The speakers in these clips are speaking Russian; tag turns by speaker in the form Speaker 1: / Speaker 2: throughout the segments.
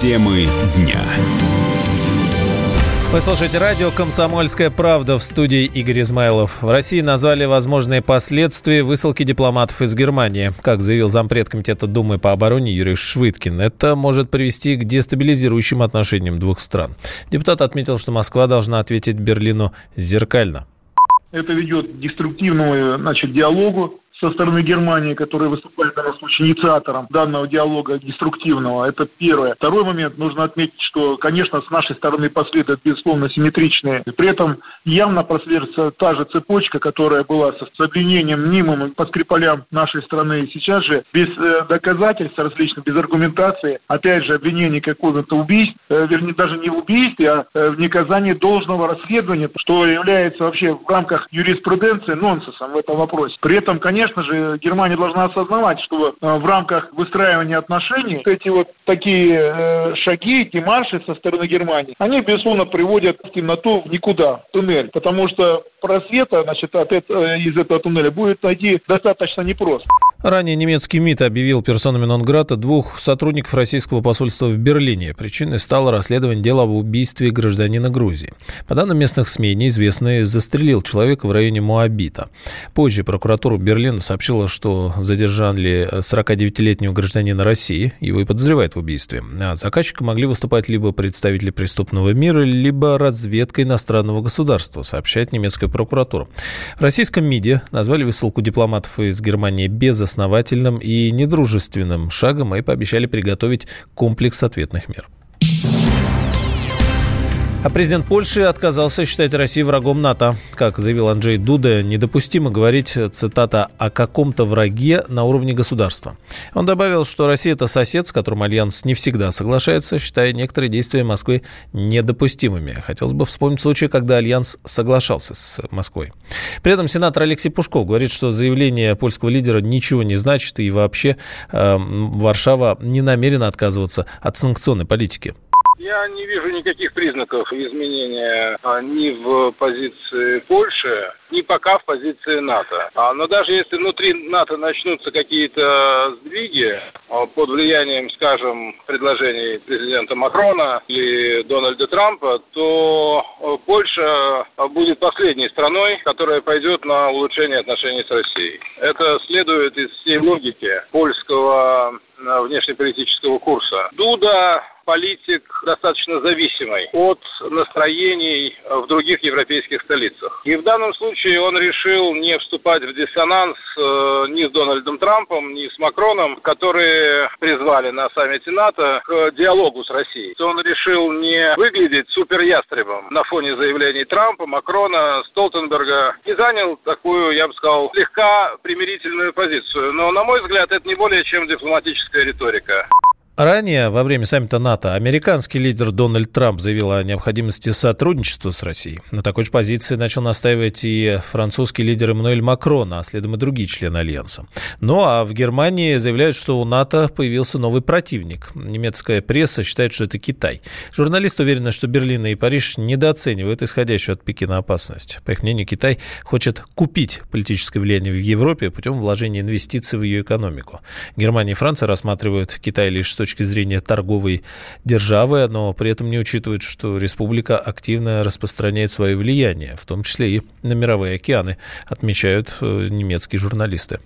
Speaker 1: Темы дня.
Speaker 2: Вы слушаете радио «Комсомольская правда» в студии Игорь Измайлов. В России назвали возможные последствия высылки дипломатов из Германии. Как заявил зампред Комитета Думы по обороне Юрий Швыдкин, это может привести к дестабилизирующим отношениям двух стран. Депутат отметил, что Москва должна ответить Берлину зеркально.
Speaker 3: Это ведет к деструктивному значит, диалогу со стороны Германии, которая выступает данном случае инициатором данного диалога деструктивного. Это первое. Второй момент. Нужно отметить, что, конечно, с нашей стороны последуют, безусловно, симметричные. При этом явно прослеживается та же цепочка, которая была с обвинением мнимым по Скрипалям нашей страны. Сейчас же без э, доказательств различных, без аргументации, опять же, обвинений какого-то убийств, э, вернее, даже не в убийстве, а э, в неказании должного расследования, что является вообще в рамках юриспруденции нонсенсом в этом вопросе. При этом, конечно, конечно же, Германия должна осознавать, что э, в рамках выстраивания отношений эти вот такие э, шаги, эти марши со стороны Германии, они, безусловно, приводят в темноту в никуда, в туннель, потому что просвета, значит, от этого, из этого туннеля будет найти достаточно непросто.
Speaker 2: Ранее немецкий МИД объявил персонами Нонграта двух сотрудников российского посольства в Берлине. Причиной стало расследование дела об убийстве гражданина Грузии. По данным местных СМИ, неизвестный застрелил человека в районе Моабита. Позже прокуратура Берлина сообщила, что задержали 49-летнего гражданина России. Его и подозревают в убийстве. А заказчиком могли выступать либо представители преступного мира, либо разведка иностранного государства, сообщает немецкая прокуратура. В российском МИДе назвали высылку дипломатов из Германии безосновательным и недружественным шагом и пообещали приготовить комплекс ответных мер. А президент Польши отказался считать Россию врагом НАТО. Как заявил Анджей Дуда, недопустимо говорить, цитата, о каком-то враге на уровне государства. Он добавил, что Россия – это сосед, с которым Альянс не всегда соглашается, считая некоторые действия Москвы недопустимыми. Хотелось бы вспомнить случай, когда Альянс соглашался с Москвой. При этом сенатор Алексей Пушков говорит, что заявление польского лидера ничего не значит и вообще э, Варшава не намерена отказываться от санкционной политики.
Speaker 4: Я не вижу никаких признаков изменения а, ни в позиции Польши, ни пока в позиции НАТО. А, но даже если внутри НАТО начнутся какие-то сдвиги а, под влиянием, скажем, предложений президента Макрона или Дональда Трампа, то Польша будет последней страной, которая пойдет на улучшение отношений с Россией. Это следует из всей логики польского внешнеполитического курса. Дуда политик достаточно зависимый от настроений в других европейских столицах. И в данном случае он решил не вступать в диссонанс э, ни с Дональдом Трампом, ни с Макроном, которые призвали на саммите НАТО к диалогу с Россией. Он решил не выглядеть суперястребом на фоне заявлений Трампа, Макрона, Столтенберга и занял такую, я бы сказал, слегка примирительную позицию. Но, на мой взгляд, это не более чем дипломатическая риторика.
Speaker 2: Ранее, во время саммита НАТО, американский лидер Дональд Трамп заявил о необходимости сотрудничества с Россией. На такой же позиции начал настаивать и французский лидер Эммануэль Макрон, а следом и другие члены Альянса. Ну а в Германии заявляют, что у НАТО появился новый противник. Немецкая пресса считает, что это Китай. Журналисты уверены, что Берлин и Париж недооценивают исходящую от Пекина опасность. По их мнению, Китай хочет купить политическое влияние в Европе путем вложения инвестиций в ее экономику. Германия и Франция рассматривают Китай лишь с точки зрения торговой державы, но при этом не учитывает, что республика активно распространяет свое влияние, в том числе и на мировые океаны, отмечают э, немецкие журналисты.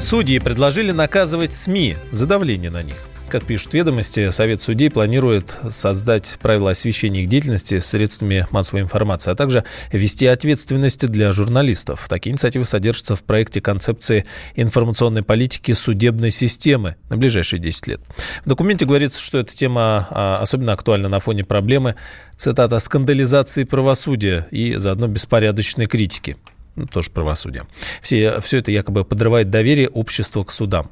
Speaker 2: Судьи предложили наказывать СМИ за давление на них. Как пишут ведомости, Совет судей планирует создать правила освещения их деятельности средствами массовой информации, а также ввести ответственности для журналистов. Такие инициативы содержатся в проекте концепции информационной политики судебной системы на ближайшие 10 лет. В документе говорится, что эта тема а, особенно актуальна на фоне проблемы, цитата, скандализации правосудия и заодно беспорядочной критики ну, тоже правосудие. Все, все это якобы подрывает доверие общества к судам.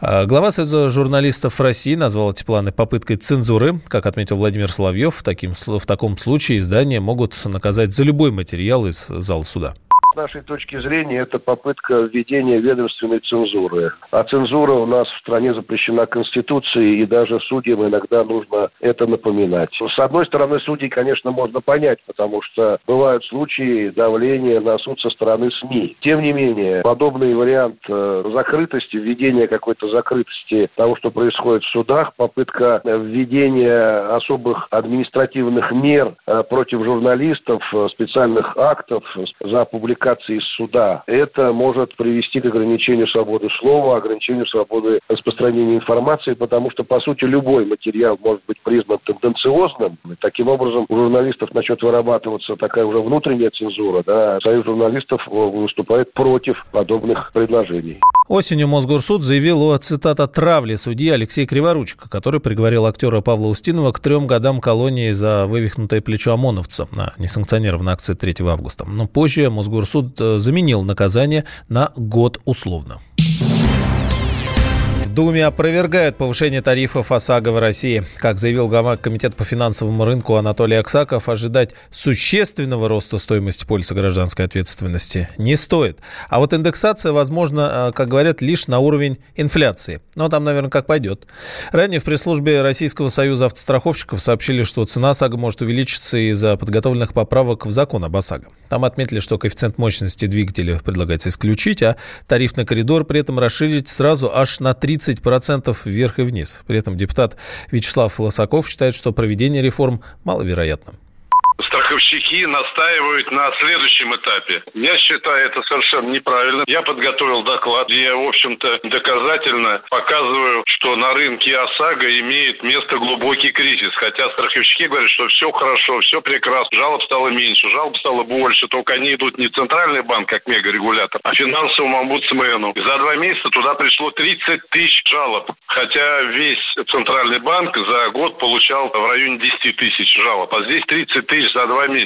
Speaker 2: А, глава Союза журналистов России назвал эти планы попыткой цензуры. Как отметил Владимир Соловьев, таким, в таком случае издания могут наказать за любой материал из зала суда.
Speaker 1: С нашей точки зрения, это попытка введения ведомственной цензуры. А цензура у нас в стране запрещена Конституцией, и даже судьям иногда нужно это напоминать. С одной стороны, судей, конечно, можно понять, потому что бывают случаи давления на суд со стороны СМИ. Тем не менее, подобный вариант э, закрытости, введения какой-то закрытости того, что происходит в судах, попытка введения особых административных мер э, против журналистов, э, специальных актов за публикацию публикации из суда, это может привести к ограничению свободы слова, ограничению свободы распространения информации, потому что, по сути, любой материал может быть признан тенденциозным. И таким образом, у журналистов начнет вырабатываться такая уже внутренняя цензура. Да? Союз журналистов выступает против подобных предложений.
Speaker 2: Осенью Мосгорсуд заявил о, цитата, травле судьи Алексея Криворучка, который приговорил актера Павла Устинова к трем годам колонии за вывихнутое плечо ОМОНовца на несанкционированной акции 3 августа. Но позже Мосгорсуд э, заменил наказание на год условно. Думе опровергают повышение тарифов ОСАГО в России. Как заявил глава Комитета по финансовому рынку Анатолий Аксаков, ожидать существенного роста стоимости полиса гражданской ответственности не стоит. А вот индексация возможно, э, как говорят, лишь на уровень инфляции. Но там, наверное, как пойдет. Ранее в пресс-службе Российского союза автостраховщиков сообщили, что цена ОСАГО может увеличиться из-за подготовленных поправок в закон об ОСАГО. Там отметили, что коэффициент мощности двигателя предлагается исключить, а тарифный коридор при этом расширить сразу аж на 30 30% вверх и вниз. При этом депутат Вячеслав Лосаков считает, что проведение реформ маловероятно
Speaker 5: страховщики настаивают на следующем этапе. Я считаю это совершенно неправильно. Я подготовил доклад, где в общем-то, доказательно показываю, что на рынке ОСАГО имеет место глубокий кризис. Хотя страховщики говорят, что все хорошо, все прекрасно, жалоб стало меньше, жалоб стало больше, только они идут не в Центральный банк, как мегарегулятор, а финансовому омбудсмену. За два месяца туда пришло 30 тысяч жалоб. Хотя весь Центральный банк за год получал в районе 10 тысяч жалоб. А здесь 30 тысяч за два месяца.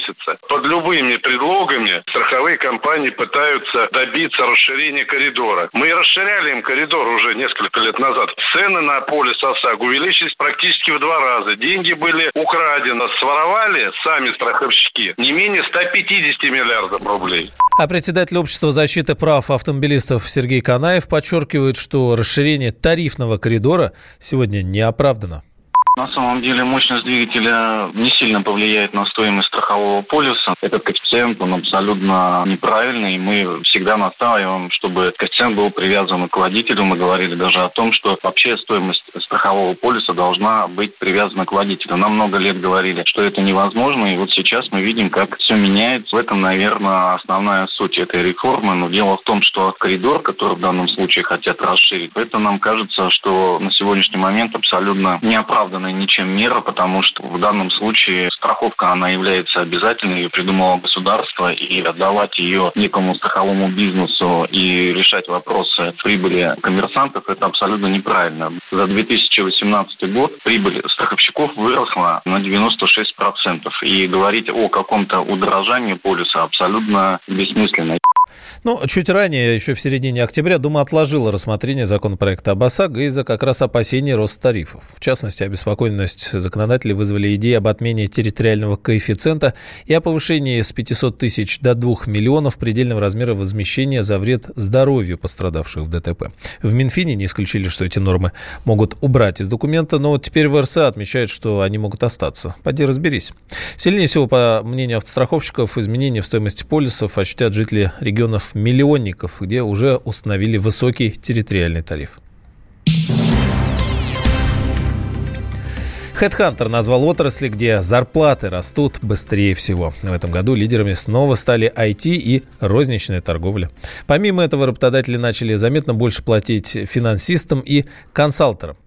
Speaker 5: Под любыми предлогами страховые компании пытаются добиться расширения коридора. Мы расширяли им коридор уже несколько лет назад. Цены на полис ОСАГО увеличились практически в два раза. Деньги были украдены, своровали сами страховщики не менее 150 миллиардов рублей.
Speaker 2: А председатель общества защиты прав автомобилистов Сергей Канаев подчеркивает, что расширение тарифного коридора сегодня не оправдано.
Speaker 6: На самом деле мощность двигателя не сильно повлияет на стоимость страхового полиса. Этот коэффициент, он абсолютно неправильный. Мы всегда настаиваем, чтобы коэффициент был привязан к водителю. Мы говорили даже о том, что вообще стоимость страхового полиса должна быть привязана к водителю. Нам много лет говорили, что это невозможно. И вот сейчас мы видим, как все меняется. В этом, наверное, основная суть этой реформы. Но дело в том, что коридор, который в данном случае хотят расширить, это нам кажется, что на сегодняшний момент абсолютно неоправданно оправданная ничем мера, потому что в данном случае страховка, она является обязательной, ее придумало государство, и отдавать ее некому страховому бизнесу и решать вопросы прибыли коммерсантов, это абсолютно неправильно. За 2018 год прибыль страховщиков выросла на 96%, и говорить о каком-то удорожании полиса абсолютно бессмысленно.
Speaker 2: Ну, чуть ранее, еще в середине октября, Дума отложила рассмотрение законопроекта об ОСАГО из-за как раз опасений роста тарифов. В частности, обеспокоенность законодателей вызвали идеи об отмене территориального коэффициента и о повышении с 500 тысяч до 2 миллионов предельного размера возмещения за вред здоровью пострадавших в ДТП. В Минфине не исключили, что эти нормы могут убрать из документа, но вот теперь в РСА отмечают, что они могут остаться. Поди разберись. Сильнее всего, по мнению автостраховщиков, изменения в стоимости полисов ощутят жители региона регионов-миллионников, где уже установили высокий территориальный тариф. HeadHunter назвал отрасли, где зарплаты растут быстрее всего. В этом году лидерами снова стали IT и розничная торговля. Помимо этого, работодатели начали заметно больше платить финансистам и консалтерам.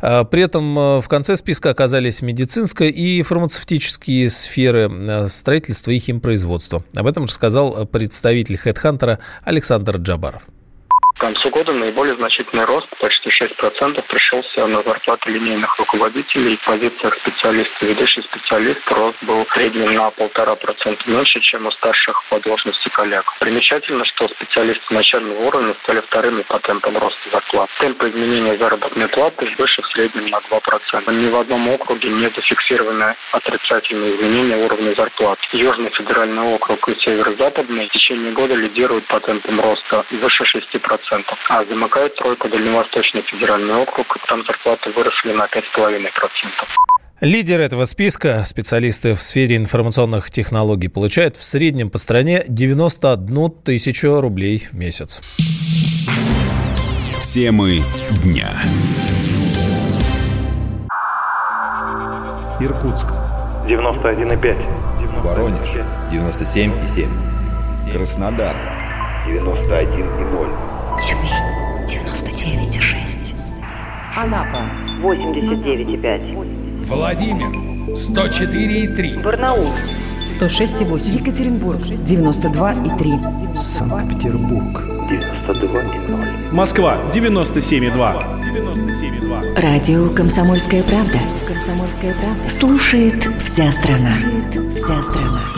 Speaker 2: А, при этом а, в конце списка оказались медицинская и фармацевтические сферы а, строительства и химпроизводства. Об этом рассказал представитель HeadHunter Александр Джабаров.
Speaker 7: Года наиболее значительный рост, почти 6%, пришелся на зарплаты линейных руководителей. В позициях специалиста ведущий специалист рост был в среднем на полтора процента меньше, чем у старших по должности коллег. Примечательно, что специалисты начального уровня стали вторыми по темпам роста зарплат. Темпы изменения заработной платы выше в среднем на 2%. Ни в одном округе не зафиксированы отрицательные изменения уровня зарплат. Южный федеральный округ и северо-западный в течение года лидируют по темпам роста выше 6%. А замыкает тройку Дальневосточный федеральный округ, там зарплаты выросли на 5,5%.
Speaker 2: Лидер этого списка, специалисты в сфере информационных технологий, получают в среднем по стране 91 тысячу рублей в месяц.
Speaker 8: Темы дня.
Speaker 9: Иркутск. 91,5.
Speaker 10: Воронеж. 97,7. Краснодар. 91,0.
Speaker 11: Тюмень. 99,6.
Speaker 12: Анапа. 89,5.
Speaker 13: Владимир. 104,3.
Speaker 12: Барнаул.
Speaker 14: 106,8. Екатеринбург. 92,3.
Speaker 15: Санкт-Петербург.
Speaker 16: 92,0. Москва. 97,2.
Speaker 11: 97,2. Радио «Комсомольская правда». «Комсомольская правда». Слушает вся страна. Слушает вся страна.